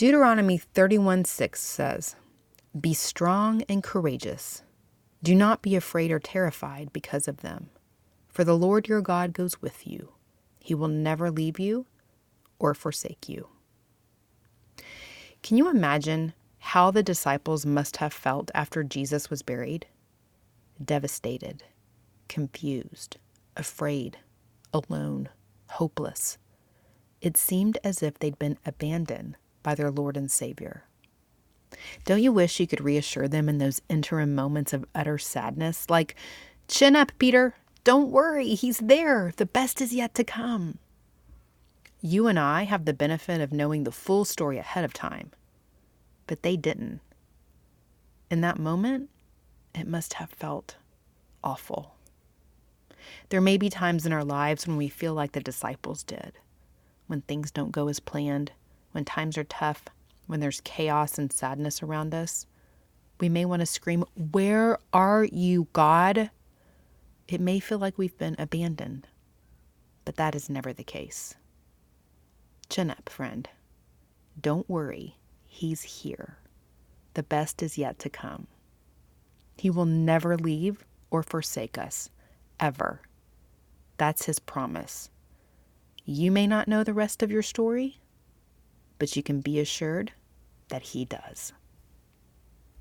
Deuteronomy 31 6 says, Be strong and courageous. Do not be afraid or terrified because of them, for the Lord your God goes with you. He will never leave you or forsake you. Can you imagine how the disciples must have felt after Jesus was buried? Devastated, confused, afraid, alone, hopeless. It seemed as if they'd been abandoned by their Lord and Savior. Don't you wish you could reassure them in those interim moments of utter sadness? Like, chin up, Peter. Don't worry, he's there. The best is yet to come. You and I have the benefit of knowing the full story ahead of time, but they didn't. In that moment, it must have felt awful. There may be times in our lives when we feel like the disciples did, when things don't go as planned, when times are tough, when there's chaos and sadness around us. We may want to scream, Where are you, God? It may feel like we've been abandoned, but that is never the case. Chin up, friend. Don't worry, He's here. The best is yet to come. He will never leave or forsake us, ever. That's His promise. You may not know the rest of your story, but you can be assured that He does.